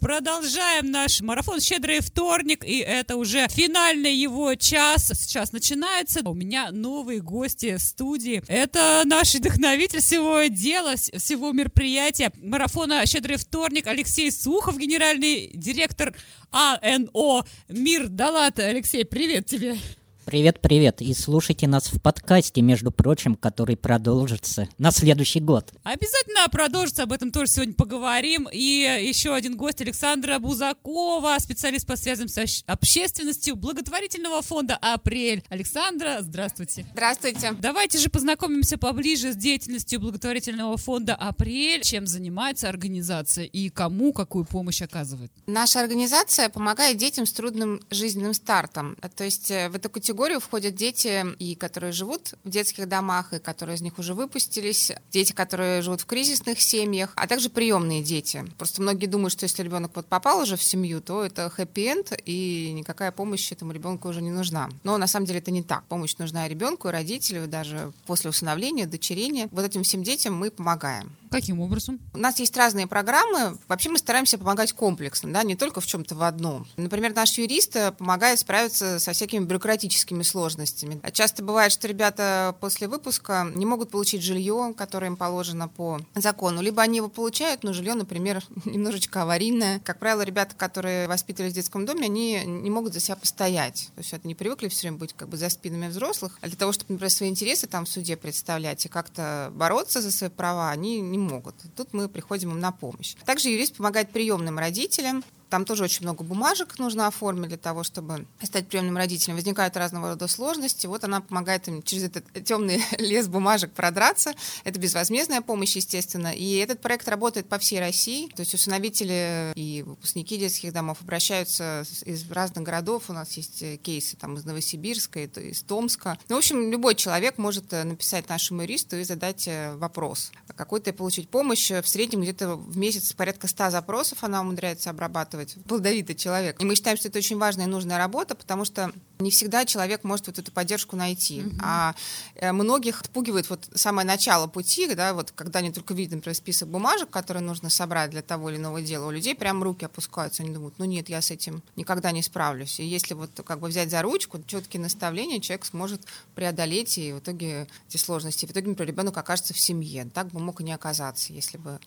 Продолжаем наш марафон «Щедрый вторник», и это уже финальный его час. Сейчас начинается. У меня новые гости в студии. Это наш вдохновитель всего дела, всего мероприятия марафона «Щедрый вторник» Алексей Сухов, генеральный директор АНО «Мир Далат». Алексей, привет тебе. Привет-привет, и слушайте нас в подкасте, между прочим, который продолжится на следующий год. Обязательно продолжится, об этом тоже сегодня поговорим. И еще один гость Александра Бузакова, специалист по связям с общественностью благотворительного фонда «Апрель». Александра, здравствуйте. Здравствуйте. Давайте же познакомимся поближе с деятельностью благотворительного фонда «Апрель», чем занимается организация и кому какую помощь оказывает. Наша организация помогает детям с трудным жизненным стартом. То есть э, в эту категорию категорию входят дети, и которые живут в детских домах, и которые из них уже выпустились, дети, которые живут в кризисных семьях, а также приемные дети. Просто многие думают, что если ребенок вот попал уже в семью, то это хэппи-энд, и никакая помощь этому ребенку уже не нужна. Но на самом деле это не так. Помощь нужна ребенку, и родителю, даже после усыновления, дочерения. Вот этим всем детям мы помогаем. Каким образом? У нас есть разные программы. Вообще мы стараемся помогать комплексно, да, не только в чем-то в одном. Например, наш юрист помогает справиться со всякими бюрократическими сложностями. Часто бывает, что ребята после выпуска не могут получить жилье, которое им положено по закону. Либо они его получают, но жилье, например, немножечко аварийное. Как правило, ребята, которые воспитывались в детском доме, они не могут за себя постоять. То есть не привыкли все время быть как бы за спинами взрослых. А для того, чтобы, например, свои интересы там в суде представлять и как-то бороться за свои права, они не могут. Тут мы приходим им на помощь. Также юрист помогает приемным родителям там тоже очень много бумажек нужно оформить для того, чтобы стать приемным родителем. Возникают разного рода сложности. Вот она помогает им через этот темный лес бумажек продраться. Это безвозмездная помощь, естественно. И этот проект работает по всей России. То есть усыновители и выпускники детских домов обращаются из разных городов. У нас есть э, кейсы там, из Новосибирска, из Томска. Ну, в общем, любой человек может э, написать нашему юристу и задать э, вопрос. Какой-то получить помощь. В среднем где-то в месяц порядка 100 запросов она умудряется обрабатывать зарабатывать, плодовитый человек. И мы считаем, что это очень важная и нужная работа, потому что не всегда человек может вот эту поддержку найти. Mm-hmm. А э, многих отпугивает вот самое начало пути, да, вот когда они только видят, например, список бумажек, которые нужно собрать для того или иного дела, у людей прям руки опускаются, они думают, ну нет, я с этим никогда не справлюсь. И если вот как бы взять за ручку, четкие наставления, человек сможет преодолеть и в итоге эти сложности. В итоге, например, ребенок окажется в семье. Так бы мог и не оказаться, если бы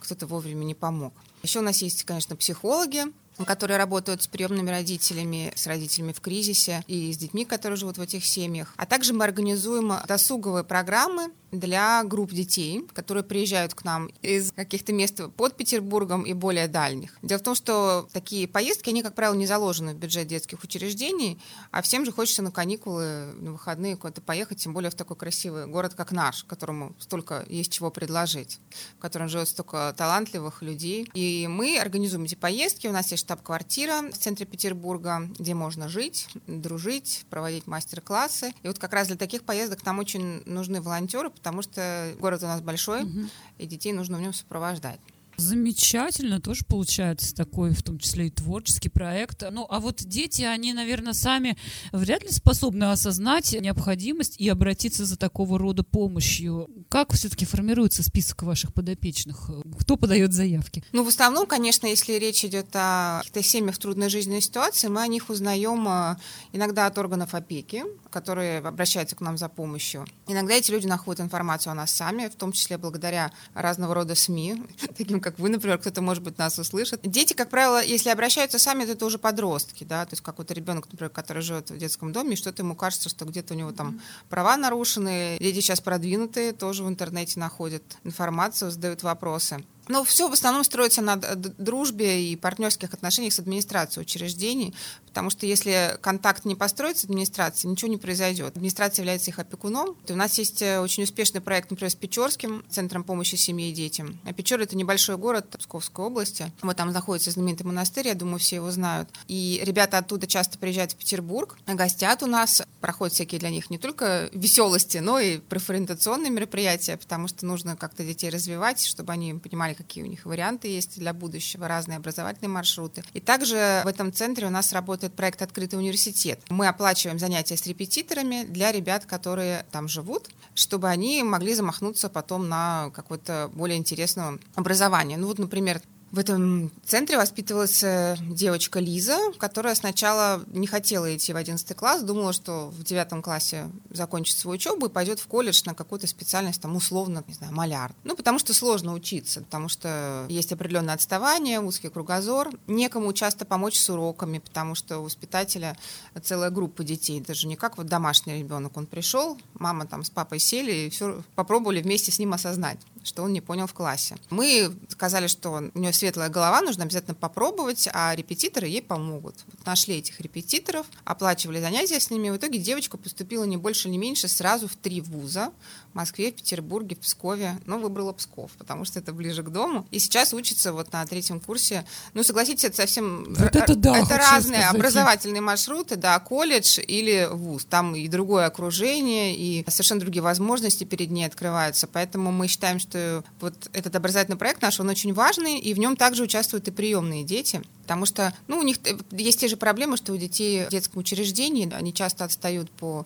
кто-то вовремя не помог. Еще у нас есть, конечно, психологи, которые работают с приемными родителями, с родителями в кризисе и с детьми, которые живут в этих семьях. А также мы организуем досуговые программы для групп детей, которые приезжают к нам из каких-то мест под Петербургом и более дальних. Дело в том, что такие поездки, они, как правило, не заложены в бюджет детских учреждений, а всем же хочется на каникулы, на выходные куда-то поехать, тем более в такой красивый город, как наш, которому столько есть чего предложить, в котором живет столько талантливых людей. И мы организуем эти поездки, у нас есть штаб-квартира в центре Петербурга, где можно жить, дружить, проводить мастер-классы. И вот как раз для таких поездок нам очень нужны волонтеры, потому что город у нас большой, угу. и детей нужно в нем сопровождать. Замечательно, тоже получается такой, в том числе и творческий проект. Ну, а вот дети, они, наверное, сами вряд ли способны осознать необходимость и обратиться за такого рода помощью. Как все-таки формируется список ваших подопечных? Кто подает заявки? Ну, в основном, конечно, если речь идет о каких-то семьях в трудной жизненной ситуации, мы о них узнаем э, иногда от органов опеки, которые обращаются к нам за помощью. Иногда эти люди находят информацию о нас сами, в том числе благодаря разного рода СМИ, таким как вы, например, кто-то, может быть, нас услышит. Дети, как правило, если обращаются сами, то это уже подростки, да, то есть какой-то ребенок, например, который живет в детском доме, и что-то ему кажется, что где-то у него там права нарушены. Дети сейчас продвинутые, тоже в интернете находят информацию, задают вопросы. Но все в основном строится на дружбе и партнерских отношениях с администрацией учреждений, потому что если контакт не построится с администрацией, ничего не произойдет. Администрация является их опекуном. У нас есть э, очень успешный проект, например, с Печорским центром помощи семье и детям. А Печор — это небольшой город Псковской области. Вот там находится знаменитый монастырь, я думаю, все его знают. И ребята оттуда часто приезжают в Петербург, гостят у нас, проходят всякие для них не только веселости, но и профориентационные мероприятия, потому что нужно как-то детей развивать, чтобы они понимали, какие у них варианты есть для будущего, разные образовательные маршруты. И также в этом центре у нас работает проект «Открытый университет». Мы оплачиваем занятия с репетиторами для ребят, которые там живут, чтобы они могли замахнуться потом на какое-то более интересное образование. Ну вот, например, В этом центре воспитывалась э, девочка Лиза, которая сначала не хотела идти в 11 класс, думала, что в девятом классе закончит свою учебу и пойдет в колледж на какую-то специальность, там, условно, не знаю, маляр. Ну, потому что сложно учиться, потому что есть определенное отставание, узкий кругозор, некому часто помочь с уроками, потому что у воспитателя целая группа детей, даже не как вот домашний ребенок. Он пришел, мама там с папой сели и все попробовали вместе с ним осознать, что он не понял в классе. Мы сказали, что у нее светлая голова, нужно обязательно попробовать, а репетиторы ей помогут. Вот нашли этих репетиторов, оплачивали занятия с ними. В итоге девочка поступила не больше, не меньше сразу в три вуза. В Москве, в Петербурге, в Пскове. Но выбрала Псков, потому что это ближе к дому. И сейчас учится вот на третьем курсе. Ну, согласитесь, это совсем... Вот это да, Это разные сказать. образовательные маршруты, да, колледж или вуз. Там и другое окружение, и совершенно другие возможности перед ней открываются. Поэтому мы считаем, что вот этот образовательный проект наш, он очень важный, и в нем также участвуют и приемные дети. Потому что, ну, у них есть те же проблемы, что у детей в детском учреждении, они часто отстают по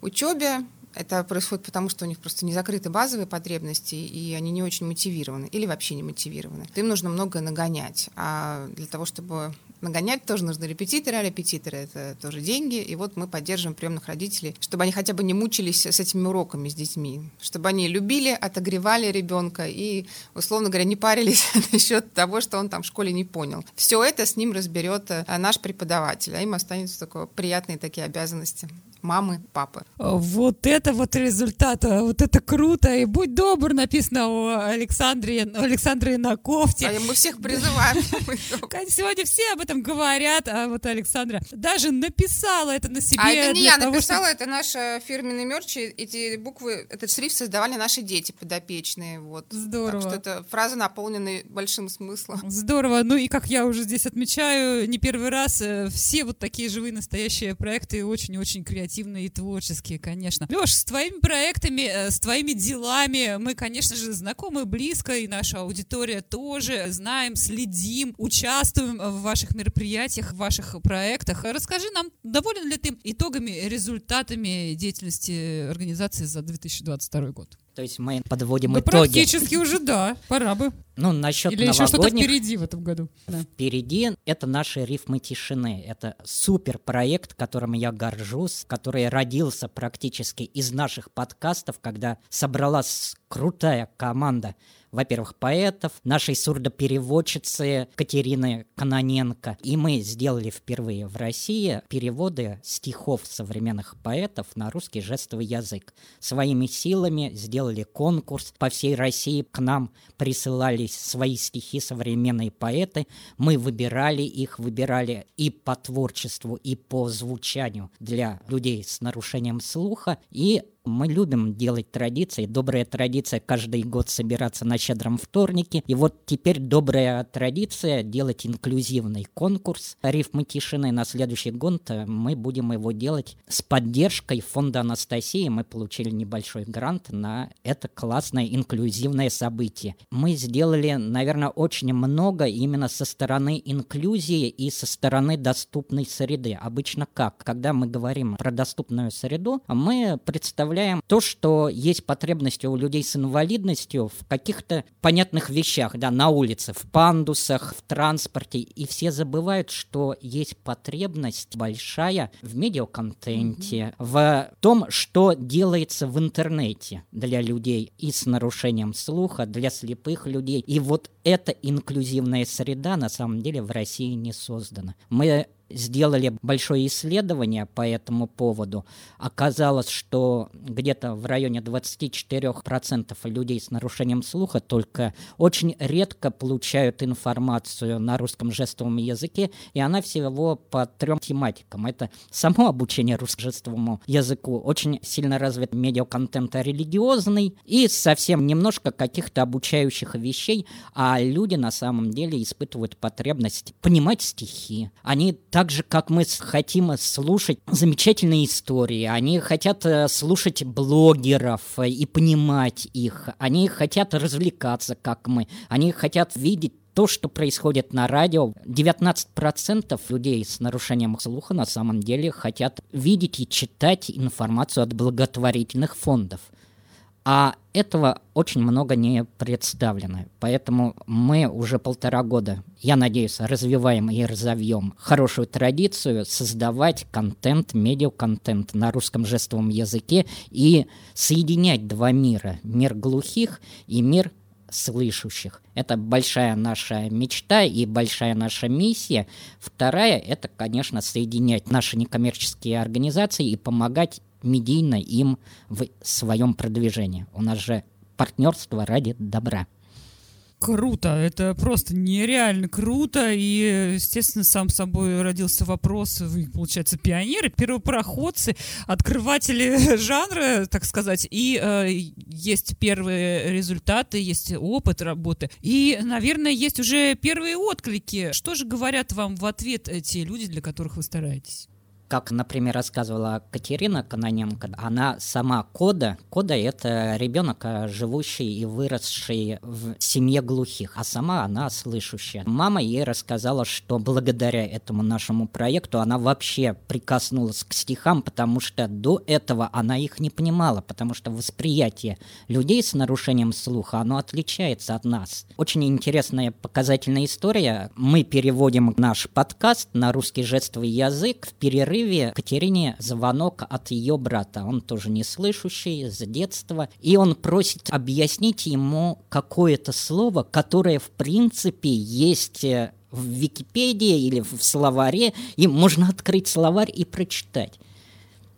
учебе, это происходит потому, что у них просто не закрыты базовые потребности, и они не очень мотивированы или вообще не мотивированы. Им нужно многое нагонять. А для того, чтобы нагонять, тоже нужны репетиторы, а репетиторы — это тоже деньги. И вот мы поддерживаем приемных родителей, чтобы они хотя бы не мучились с этими уроками с детьми, чтобы они любили, отогревали ребенка и, условно говоря, не парились насчет того, что он там в школе не понял. Все это с ним разберет э, наш преподаватель, а им останутся только приятные такие обязанности мамы, папы. Вот это вот результат, а, вот это круто. И будь добр, написано у Александре, Александры на кофте. А мы всех призываем. Сегодня все об этом говорят, а вот Александра даже написала это на себе. А это не я того, написала, это наш фирменный мерч. Эти буквы, этот шрифт создавали наши дети подопечные. Вот. Здорово. Так что это фраза, наполненная большим смыслом. Здорово. Ну и как я уже здесь отмечаю, не первый раз, э, все вот такие живые настоящие проекты очень-очень креативные креативные и творческие, конечно. Леш, с твоими проектами, э, с твоими делами мы, конечно же, знакомы близко, и наша аудитория тоже. Знаем, следим, участвуем в ваших мероприятиях, в ваших проектах. Расскажи нам, доволен ли ты итогами, результатами деятельности организации за 2022 год? То есть мы подводим да итоги. Практически уже да, пора бы. Ну, насчет Или еще что-то впереди в этом году. Да. Впереди это наши рифмы тишины. Это супер проект, которым я горжусь, который родился практически из наших подкастов, когда собралась крутая команда во-первых, поэтов, нашей сурдопереводчицы Катерины Каноненко. И мы сделали впервые в России переводы стихов современных поэтов на русский жестовый язык. Своими силами сделали конкурс. По всей России к нам присылались свои стихи современные поэты. Мы выбирали их, выбирали и по творчеству, и по звучанию для людей с нарушением слуха. И мы любим делать традиции. Добрая традиция каждый год собираться на щедром вторнике. И вот теперь добрая традиция делать инклюзивный конкурс рифмы тишины. На следующий год мы будем его делать с поддержкой фонда Анастасии. Мы получили небольшой грант на это классное инклюзивное событие. Мы сделали, наверное, очень много именно со стороны инклюзии и со стороны доступной среды. Обычно как? Когда мы говорим про доступную среду, мы представляем представляем то, что есть потребности у людей с инвалидностью в каких-то понятных вещах, да, на улице, в пандусах, в транспорте, и все забывают, что есть потребность большая в медиаконтенте, mm-hmm. в том, что делается в интернете для людей и с нарушением слуха, для слепых людей. И вот эта инклюзивная среда на самом деле в России не создана. Мы сделали большое исследование по этому поводу. Оказалось, что где-то в районе 24% людей с нарушением слуха только очень редко получают информацию на русском жестовом языке, и она всего по трем тематикам. Это само обучение русскому жестовому языку, очень сильно развит медиаконтент религиозный и совсем немножко каких-то обучающих вещей, а люди на самом деле испытывают потребность понимать стихи. Они так же, как мы хотим слушать замечательные истории, они хотят э, слушать блогеров и понимать их, они хотят развлекаться, как мы, они хотят видеть то, что происходит на радио, 19% людей с нарушением слуха на самом деле хотят видеть и читать информацию от благотворительных фондов. А этого очень много не представлено. Поэтому мы уже полтора года, я надеюсь, развиваем и разовьем хорошую традицию создавать контент, медиаконтент на русском жестовом языке и соединять два мира. Мир глухих и мир слышащих. Это большая наша мечта и большая наша миссия. Вторая – это, конечно, соединять наши некоммерческие организации и помогать медийно им в своем продвижении. У нас же партнерство ради добра. Круто, это просто нереально круто, и, естественно, сам собой родился вопрос, вы, получается, пионеры, первопроходцы, открыватели жанра, так сказать, и э, есть первые результаты, есть опыт работы, и, наверное, есть уже первые отклики. Что же говорят вам в ответ те люди, для которых вы стараетесь? Как, например, рассказывала Катерина Каноненко, она сама Кода. Кода — это ребенок, а, живущий и выросший в семье глухих, а сама она слышащая. Мама ей рассказала, что благодаря этому нашему проекту она вообще прикоснулась к стихам, потому что до этого она их не понимала, потому что восприятие людей с нарушением слуха, оно отличается от нас. Очень интересная показательная история. Мы переводим наш подкаст на русский жестовый язык в перерыв перерыве Катерине звонок от ее брата. Он тоже не слышащий с детства. И он просит объяснить ему какое-то слово, которое в принципе есть э, в Википедии или в словаре, и можно открыть словарь и прочитать.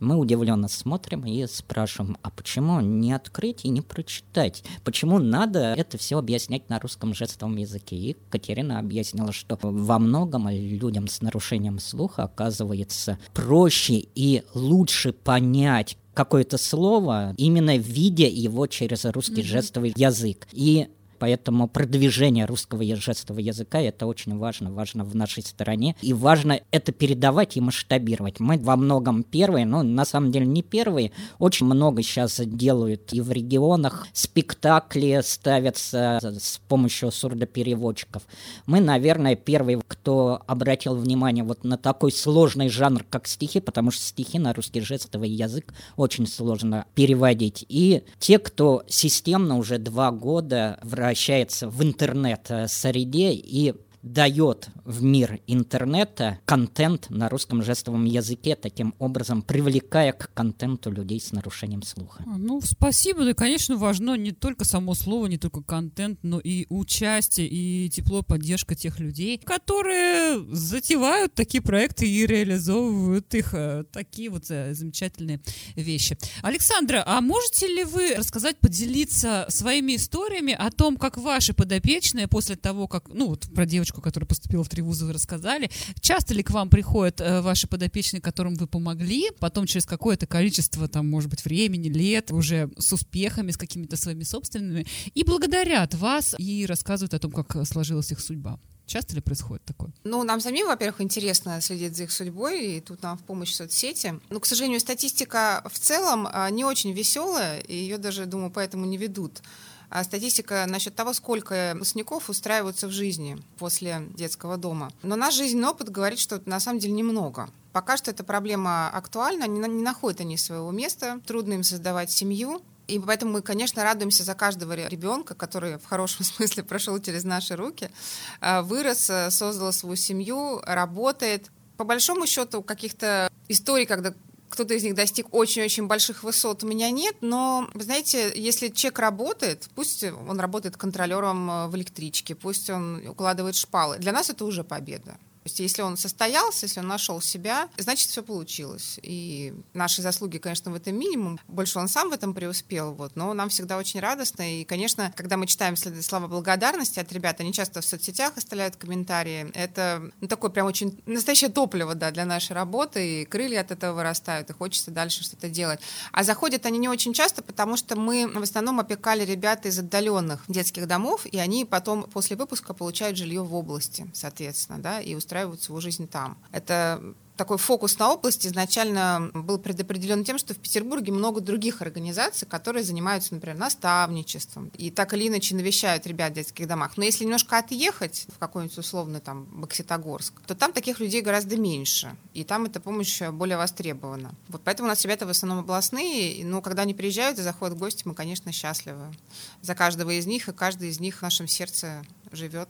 Мы удивленно смотрим и спрашиваем, а почему не открыть и не прочитать? Почему надо это все объяснять на русском жестовом языке? И Катерина объяснила, что во многом людям с нарушением слуха оказывается проще и лучше понять какое-то слово, именно видя его через русский mm-hmm. жестовый язык. И Поэтому продвижение русского жестового языка это очень важно, важно в нашей стране. И важно это передавать и масштабировать. Мы во многом первые, но на самом деле не первые. Очень много сейчас делают и в регионах. Спектакли ставятся с помощью сурдопереводчиков. Мы, наверное, первые, кто обратил внимание вот на такой сложный жанр, как стихи, потому что стихи на русский жестовый язык очень сложно переводить. И те, кто системно уже два года в превращается в интернет-среде и дает в мир интернета контент на русском жестовом языке, таким образом привлекая к контенту людей с нарушением слуха. А, ну, спасибо. Да, конечно, важно не только само слово, не только контент, но и участие, и тепло, поддержка тех людей, которые затевают такие проекты и реализовывают их. Э, такие вот э, замечательные вещи. Александра, а можете ли вы рассказать, поделиться своими историями о том, как ваши подопечные после того, как, ну, вот про девочку девочку, которая поступила в три вуза, вы рассказали. Часто ли к вам приходят э, ваши подопечные, которым вы помогли, потом через какое-то количество, там, может быть, времени, лет, уже с успехами, с какими-то своими собственными, и благодарят вас и рассказывают о том, как сложилась их судьба? Часто ли происходит такое? Ну, нам самим, во-первых, интересно следить за их судьбой, и тут нам в помощь соцсети. Но, к сожалению, статистика в целом а, не очень веселая, и ее даже, думаю, поэтому не ведут. А статистика насчет того, сколько выпускников устраиваются в жизни после детского дома. Но наш жизненный опыт говорит, что на самом деле немного. Пока что эта проблема актуальна, не, находят они своего места, трудно им создавать семью, и поэтому мы, конечно, радуемся за каждого ребенка, который в хорошем смысле прошел через наши руки, а, вырос, создал свою семью, работает. По большому счету, каких-то историй, когда кто-то из них достиг очень-очень больших высот, у меня нет, но, вы знаете, если человек работает, пусть он работает контролером э, в электричке, пусть он укладывает шпалы, для нас это уже победа есть если он состоялся, если он нашел себя, значит, все получилось. И наши заслуги, конечно, в этом минимум. Больше он сам в этом преуспел, вот, но нам всегда очень радостно. И, конечно, когда мы читаем слова благодарности от ребят, они часто в соцсетях оставляют комментарии. Это ну, такое прям очень настоящее топливо да, для нашей работы, и крылья от этого вырастают, и хочется дальше что-то делать. А заходят они не очень часто, потому что мы в основном опекали ребят из отдаленных детских домов, и они потом после выпуска получают жилье в области, соответственно, да, и устраивают устраивают свою жизнь там. Это такой фокус на область изначально был предопределен тем, что в Петербурге много других организаций, которые занимаются, например, наставничеством и так или иначе навещают ребят в детских домах. Но если немножко отъехать в какой-нибудь условный там Бокситогорск, то там таких людей гораздо меньше, и там эта помощь более востребована. Вот поэтому у нас ребята в основном областные, но когда они приезжают и заходят в гости, мы, конечно, счастливы за каждого из них, и каждый из них в нашем сердце живет.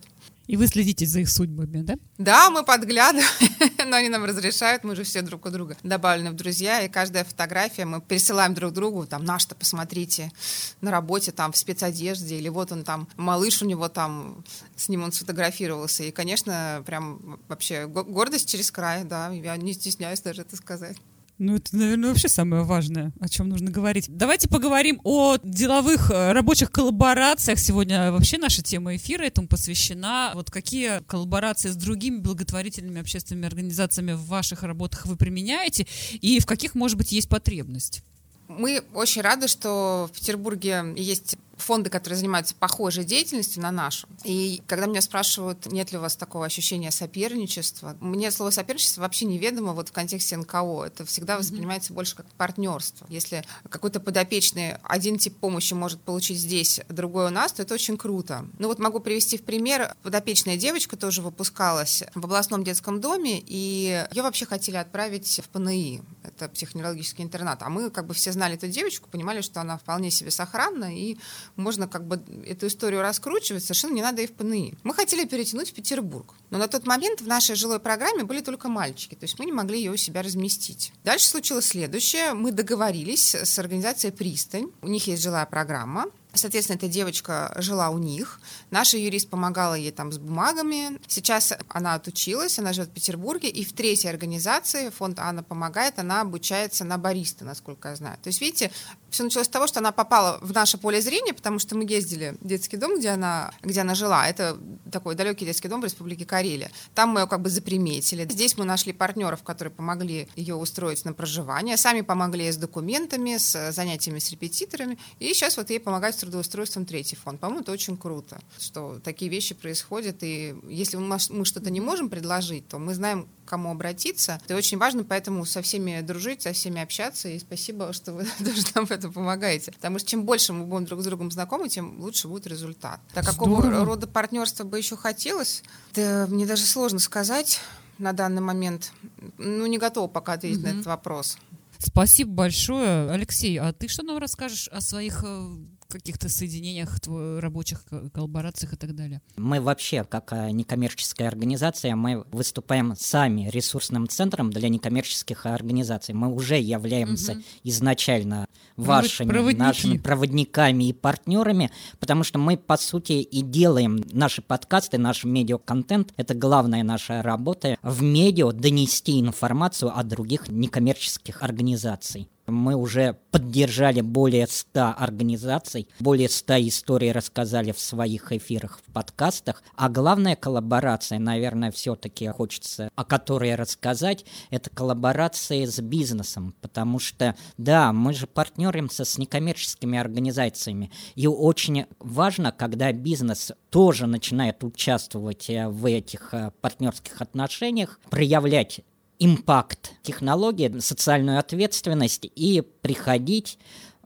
И вы следите за их судьбами, да? Да, мы подглядываем, но они нам разрешают, мы же все друг у друга добавлены в друзья, и каждая фотография мы пересылаем друг другу, там, наш-то посмотрите, на работе, там, в спецодежде, или вот он там, малыш у него там, с ним он сфотографировался, и, конечно, прям вообще гордость через край, да, я не стесняюсь даже это сказать. Ну, это, наверное, вообще самое важное, о чем нужно говорить. Давайте поговорим о деловых э, рабочих коллаборациях. Сегодня вообще наша тема эфира этому посвящена. Вот какие коллаборации с другими благотворительными общественными организациями в ваших работах вы применяете и в каких, может быть, есть потребность? Мы очень рады, что в Петербурге есть фонды, которые занимаются похожей деятельностью на нашу. И когда меня спрашивают, нет ли у вас такого ощущения соперничества, мне слово соперничество вообще неведомо вот в контексте НКО. Это всегда воспринимается mm-hmm. больше как партнерство. Если какой-то подопечный один тип помощи может получить здесь, другой у нас, то это очень круто. Ну вот могу привести в пример. Подопечная девочка тоже выпускалась в областном детском доме, и ее вообще хотели отправить в ПНИ. Это психоневрологический интернат. А мы как бы все знали эту девочку, понимали, что она вполне себе сохранна, и можно как бы эту историю раскручивать, совершенно не надо и в ПНИ. Мы хотели перетянуть в Петербург, но на тот момент в нашей жилой программе были только мальчики, то есть мы не могли ее у себя разместить. Дальше случилось следующее. Мы договорились с организацией «Пристань». У них есть жилая программа, Соответственно, эта девочка жила у них. Наша юрист помогала ей там с бумагами. Сейчас она отучилась, она живет в Петербурге. И в третьей организации, фонд Анна помогает, она обучается на бариста, насколько я знаю. То есть, видите, все началось с того, что она попала в наше поле зрения, потому что мы ездили в детский дом, где она, где она жила. Это такой далекий детский дом в Республике Карелия. Там мы ее как бы заприметили. Здесь мы нашли партнеров, которые помогли ее устроить на проживание, сами помогли с документами, с занятиями с репетиторами. И сейчас вот ей помогает с трудоустройством третий фонд. По-моему, это очень круто, что такие вещи происходят. И если мы что-то не можем предложить, то мы знаем, к кому обратиться. Это очень важно, поэтому со всеми дружить, со всеми общаться. И спасибо, что вы тоже нам в этом помогаете. Потому что чем больше мы будем друг с другом знакомы, тем лучше будет результат. Так какого рода партнерства бы еще хотелось? Да, мне даже сложно сказать на данный момент. Ну, не готова пока ответить mm-hmm. на этот вопрос. Спасибо большое. Алексей, а ты что нам расскажешь о своих э, каких-то соединениях, рабочих коллаборациях и так далее? Мы вообще, как э, некоммерческая организация, мы выступаем сами ресурсным центром для некоммерческих организаций. Мы уже являемся угу. изначально вашими, Проводники. нашими проводниками и партнерами, потому что мы, по сути, и делаем наши подкасты, наш медиаконтент. Это главная наша работа в медиа донести информацию о других некоммерческих организаций. Мы уже поддержали более 100 организаций, более 100 историй рассказали в своих эфирах, в подкастах. А главная коллаборация, наверное, все-таки хочется о которой рассказать, это коллаборации с бизнесом. Потому что, да, мы же партнеримся с некоммерческими организациями. И очень важно, когда бизнес тоже начинает участвовать э, в этих э, партнерских отношениях, проявлять импакт технологии, социальную ответственность и приходить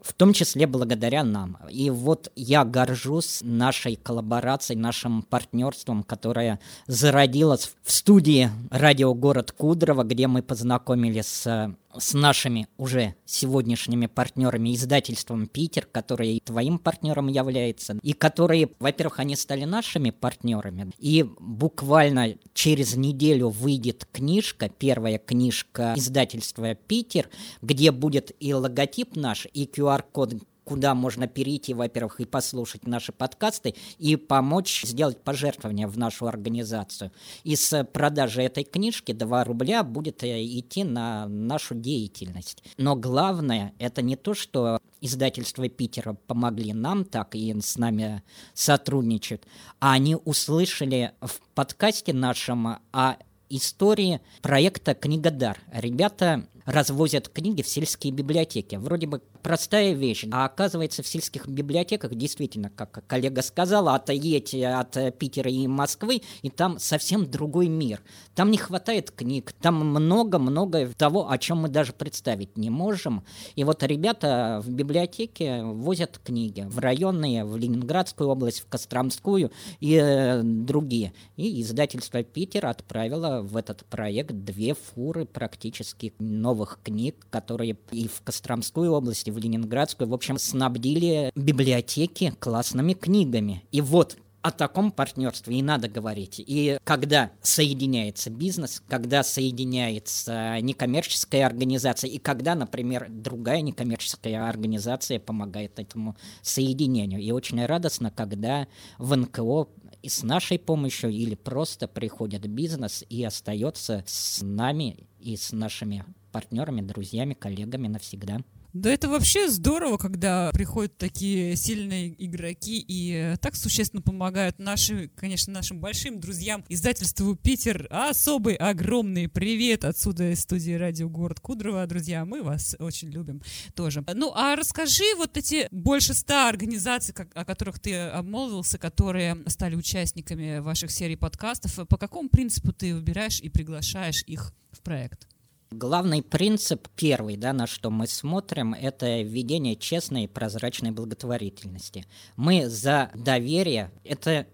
в том числе благодаря нам. И вот я горжусь нашей коллаборацией, нашим партнерством, которое зародилось в студии «Радио Город Кудрово», где мы познакомились с с нашими уже сегодняшними партнерами, издательством «Питер», который и твоим партнером является, и которые, во-первых, они стали нашими партнерами, и буквально через неделю выйдет книжка, первая книжка издательства «Питер», где будет и логотип наш, и QR-код куда можно перейти, во-первых, и послушать наши подкасты, и помочь сделать пожертвование в нашу организацию. Из продажи этой книжки 2 рубля будет э, идти на нашу деятельность. Но главное, это не то, что издательство Питера помогли нам так и с нами сотрудничают, а они услышали в подкасте нашем о истории проекта «Книгодар». Ребята развозят книги в сельские библиотеки. Вроде бы простая вещь, а оказывается в сельских библиотеках действительно, как коллега сказала, отъедь от Питера и Москвы, и там совсем другой мир. Там не хватает книг, там много-много того, о чем мы даже представить не можем. И вот ребята в библиотеке возят книги в районные, в Ленинградскую область, в Костромскую и э, другие. И издательство Питер отправило в этот проект две фуры практически новых книг, которые и в Костромскую область, и в Ленинградскую, в общем, снабдили библиотеки классными книгами. И вот о таком партнерстве и надо говорить. И когда соединяется бизнес, когда соединяется некоммерческая организация, и когда, например, другая некоммерческая организация помогает этому соединению. И очень радостно, когда в НКО и с нашей помощью или просто приходит бизнес и остается с нами и с нашими партнерами, друзьями, коллегами навсегда. Да это вообще здорово, когда приходят такие сильные игроки и так существенно помогают нашим, конечно, нашим большим друзьям издательству «Питер». Особый огромный привет отсюда из студии радио «Город Кудрово». Друзья, мы вас очень любим тоже. Ну, а расскажи вот эти больше ста организаций, о которых ты обмолвился, которые стали участниками ваших серий подкастов. По какому принципу ты выбираешь и приглашаешь их в проект? Главный принцип, первый, да, на что мы смотрим, это введение честной и прозрачной благотворительности. Мы за доверие, это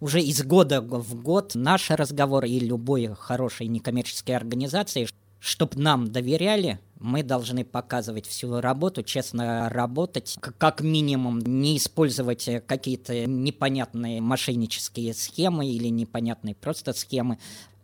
уже из года в год наш разговор и любой хорошей некоммерческой организации, чтобы нам доверяли, мы должны показывать всю работу, честно работать, как минимум не использовать какие-то непонятные мошеннические схемы или непонятные просто схемы.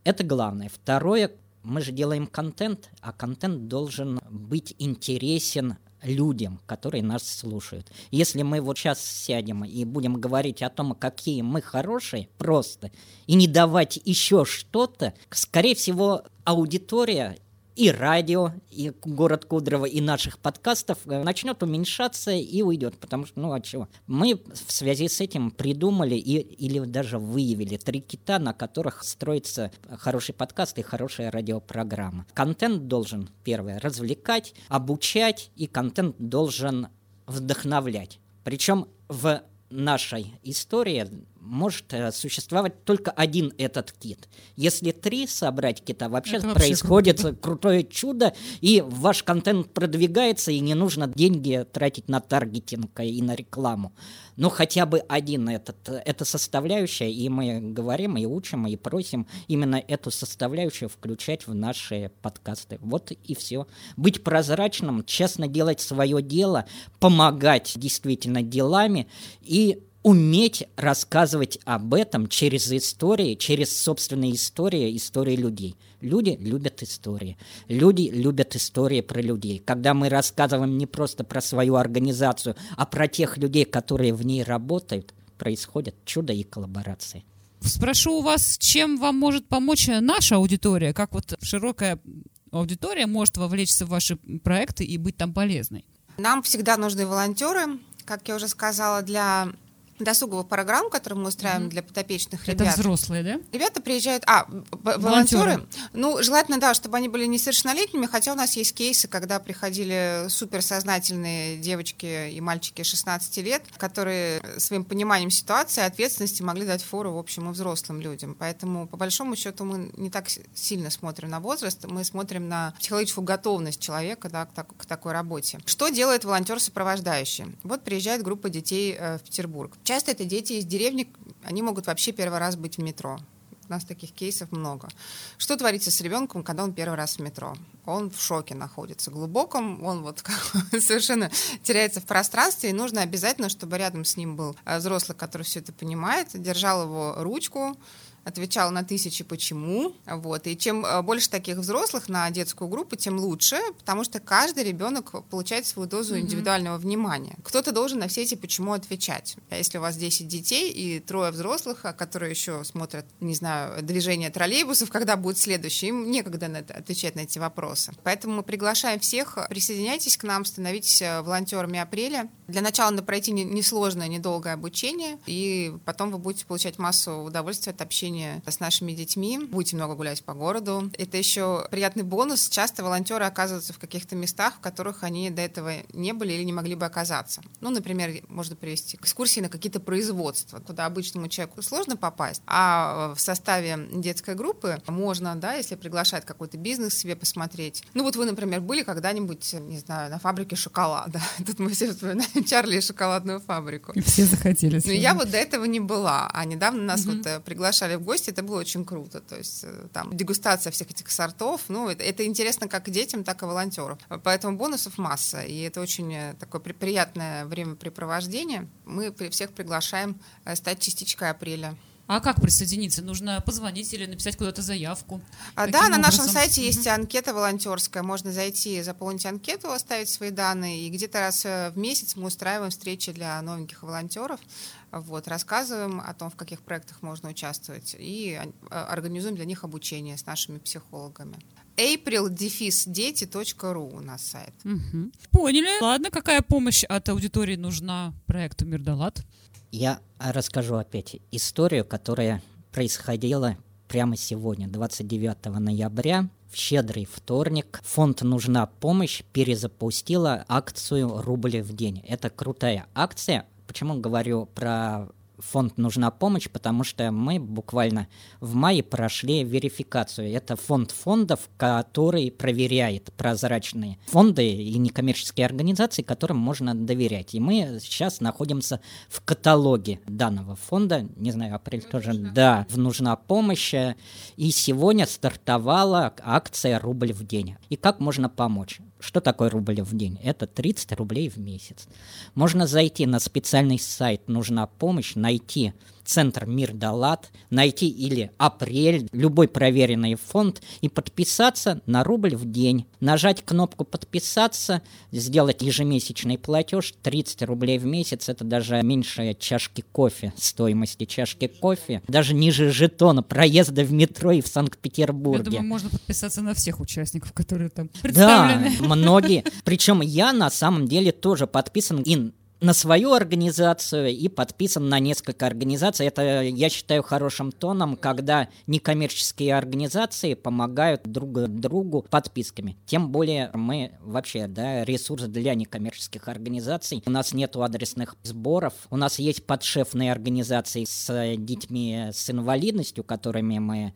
Это главное. Второе, мы же делаем контент, а контент должен быть интересен людям, которые нас слушают. Если мы вот сейчас сядем и будем говорить о том, какие мы хорошие, просто, и не давать еще что-то, скорее всего, аудитория и радио, и город Кудрово, и наших подкастов э, начнет уменьшаться и уйдет, потому что, ну а чего? Мы в связи с этим придумали и, или даже выявили три кита, на которых строится хороший подкаст и хорошая радиопрограмма. Контент должен, первое, развлекать, обучать, и контент должен вдохновлять. Причем в нашей истории может э, существовать только один этот кит. Если три собрать кита, вообще Это происходит вообще крутое чудо, и ваш контент продвигается, и не нужно деньги тратить на таргетинг и на рекламу. Но хотя бы один этот, это составляющая, и мы говорим, и учим, и просим именно эту составляющую включать в наши подкасты. Вот и все. Быть прозрачным, честно делать свое дело, помогать действительно делами и уметь рассказывать об этом через истории, через собственные истории, истории людей. Люди любят истории. Люди любят истории про людей. Когда мы рассказываем не просто про свою организацию, а про тех людей, которые в ней работают, происходят чудо и коллаборации. Спрошу у вас, чем вам может помочь наша аудитория? Как вот широкая аудитория может вовлечься в ваши проекты и быть там полезной? Нам всегда нужны волонтеры, как я уже сказала, для досуговых программ, которые мы устраиваем mm-hmm. для подопечных ребят. Это взрослые, да? Ребята приезжают, а, волонтеры. Ну, желательно, да, чтобы они были несовершеннолетними, хотя у нас есть кейсы, когда приходили суперсознательные девочки и мальчики 16 лет, которые своим пониманием ситуации, ответственности могли дать фору, в общем, и взрослым людям. Поэтому, по большому счету, мы не так сильно смотрим на возраст, мы смотрим на психологическую готовность человека да, к, так, к такой работе. Что делает волонтер-сопровождающий? Вот приезжает группа детей э, в Петербург. Часто это дети из деревни, они могут вообще первый раз быть в метро. У нас таких кейсов много. Что творится с ребенком, когда он первый раз в метро? Он в шоке находится, глубоком, он вот совершенно теряется в пространстве, и нужно обязательно, чтобы рядом с ним был э, взрослый, который все это понимает, держал его ручку, отвечал на тысячи почему. Вот. И чем э, больше таких взрослых на детскую группу, тем лучше, потому что каждый ребенок получает свою дозу индивидуального mm-hmm. внимания. Кто-то должен на все эти почему отвечать. А если у вас 10 детей и трое взрослых, а которые еще смотрят, не знаю, движение троллейбусов, когда будет следующий, им некогда на это, отвечать на эти вопросы. Поэтому мы приглашаем всех, присоединяйтесь к нам, становитесь э, волонтерами апреля. Для начала надо пройти несложное, недолгое обучение, и потом вы будете получать массу удовольствия от общения с нашими детьми, будете много гулять по городу. Это еще приятный бонус. Часто волонтеры оказываются в каких-то местах, в которых они до этого не были или не могли бы оказаться. Ну, например, можно привести экскурсии на какие-то производства, куда обычному человеку сложно попасть, а в составе детской группы можно, да, если приглашать какой-то бизнес себе посмотреть. Ну, вот вы, например, были когда-нибудь, не знаю, на фабрике шоколада. Тут мы все вспоминаем Чарли и шоколадную фабрику. И все захотели. Но я вот до этого не была, а недавно нас угу. вот э, приглашали в гости, это было очень круто. То есть э, там дегустация всех этих сортов, ну, это, это интересно как детям, так и волонтерам. Поэтому бонусов масса, и это очень э, такое приятное времяпрепровождение. Мы всех приглашаем стать частичкой апреля. А как присоединиться? Нужно позвонить или написать куда-то заявку? А, да, на нашем сайте есть анкета волонтерская. Можно зайти, заполнить анкету, оставить свои данные. И где-то раз э, в месяц мы устраиваем встречи для новеньких волонтеров. Вот, рассказываем о том, в каких проектах можно участвовать. И а, организуем для них обучение с нашими психологами april-дети.ру у нас сайт. Угу. Поняли. Ладно, какая помощь от аудитории нужна проекту Мирдалат? Я расскажу опять историю, которая происходила прямо сегодня, 29 ноября, в щедрый вторник. Фонд «Нужна помощь» перезапустила акцию «Рубль в день». Это крутая акция. Почему говорю про фонд «Нужна помощь», потому что мы буквально в мае прошли верификацию. Это фонд фондов, который проверяет прозрачные фонды и некоммерческие организации, которым можно доверять. И мы сейчас находимся в каталоге данного фонда. Не знаю, апрель тоже. Да, в «Нужна помощь». И сегодня стартовала акция «Рубль в день». И как можно помочь? Что такое рубль в день? Это 30 рублей в месяц. Можно зайти на специальный сайт «Нужна помощь», найти центр Мир Далат, найти или апрель, любой проверенный фонд и подписаться на рубль в день. Нажать кнопку подписаться, сделать ежемесячный платеж 30 рублей в месяц, это даже меньше чашки кофе, стоимости чашки кофе, даже ниже жетона проезда в метро и в Санкт-Петербурге. Я думаю, можно подписаться на всех участников, которые там представлены. Да, многие. Причем я на самом деле тоже подписан и на свою организацию и подписан на несколько организаций. Это, я считаю, хорошим тоном, когда некоммерческие организации помогают друг другу подписками. Тем более мы вообще, да, ресурс для некоммерческих организаций. У нас нет адресных сборов. У нас есть подшефные организации с детьми с инвалидностью, которыми мы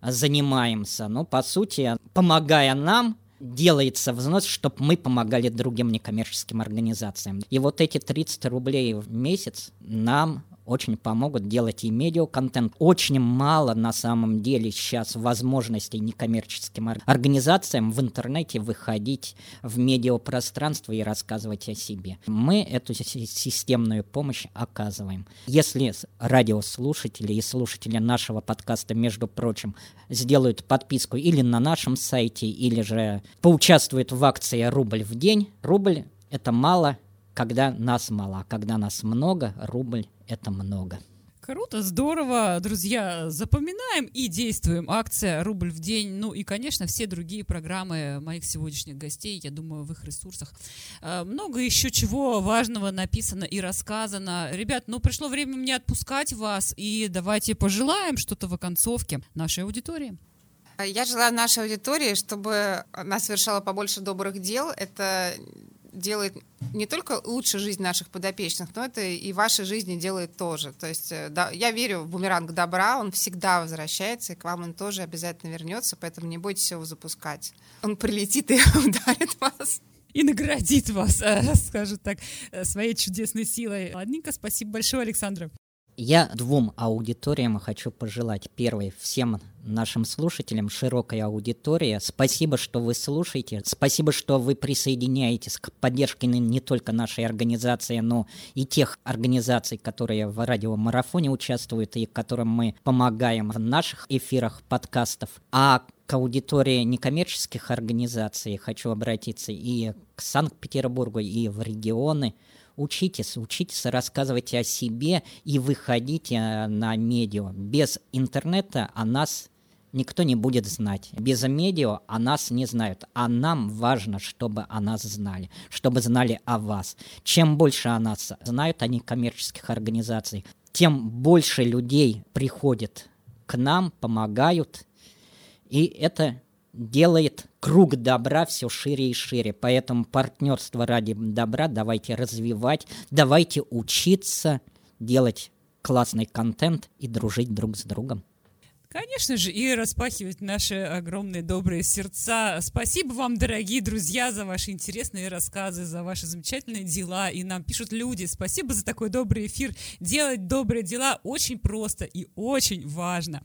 занимаемся. Но, по сути, помогая нам, делается взнос, чтобы мы помогали другим некоммерческим организациям. И вот эти 30 рублей в месяц нам очень помогут делать и медиа-контент. Очень мало на самом деле сейчас возможностей некоммерческим организациям в интернете выходить в медиапространство и рассказывать о себе. Мы эту системную помощь оказываем. Если радиослушатели и слушатели нашего подкаста, между прочим, сделают подписку или на нашем сайте, или же поучаствуют в акции «Рубль в день», рубль – это мало, когда нас мало, а когда нас много, рубль – это много. Круто, здорово, друзья, запоминаем и действуем. Акция «Рубль в день», ну и, конечно, все другие программы моих сегодняшних гостей, я думаю, в их ресурсах. А, много еще чего важного написано и рассказано. Ребят, ну пришло время мне отпускать вас, и давайте пожелаем что-то в оконцовке нашей аудитории. Я желаю нашей аудитории, чтобы она совершала побольше добрых дел. Это делает не только лучше жизнь наших подопечных, но это и вашей жизни делает тоже. То есть э, да, я верю в бумеранг добра, он всегда возвращается, и к вам он тоже обязательно вернется, поэтому не бойтесь его запускать. Он прилетит и ударит вас и наградит вас, э, скажем так, э, своей чудесной силой. Ладненько, спасибо большое, Александра. Я двум аудиториям хочу пожелать. Первый, всем нашим слушателям, широкой аудитории. Спасибо, что вы слушаете. Спасибо, что вы присоединяетесь к поддержке не только нашей организации, но и тех организаций, которые в радиомарафоне участвуют и которым мы помогаем в наших эфирах подкастов. А к аудитории некоммерческих организаций хочу обратиться и к Санкт-Петербургу, и в регионы – учитесь, учитесь рассказывать о себе и выходите на медиа. Без интернета о нас никто не будет знать. Без медиа о нас не знают, а нам важно, чтобы о нас знали, чтобы знали о вас. Чем больше о нас знают они коммерческих организаций, тем больше людей приходит к нам, помогают, и это делает круг добра все шире и шире. Поэтому партнерство ради добра давайте развивать, давайте учиться делать классный контент и дружить друг с другом. Конечно же, и распахивать наши огромные добрые сердца. Спасибо вам, дорогие друзья, за ваши интересные рассказы, за ваши замечательные дела. И нам пишут люди, спасибо за такой добрый эфир. Делать добрые дела очень просто и очень важно.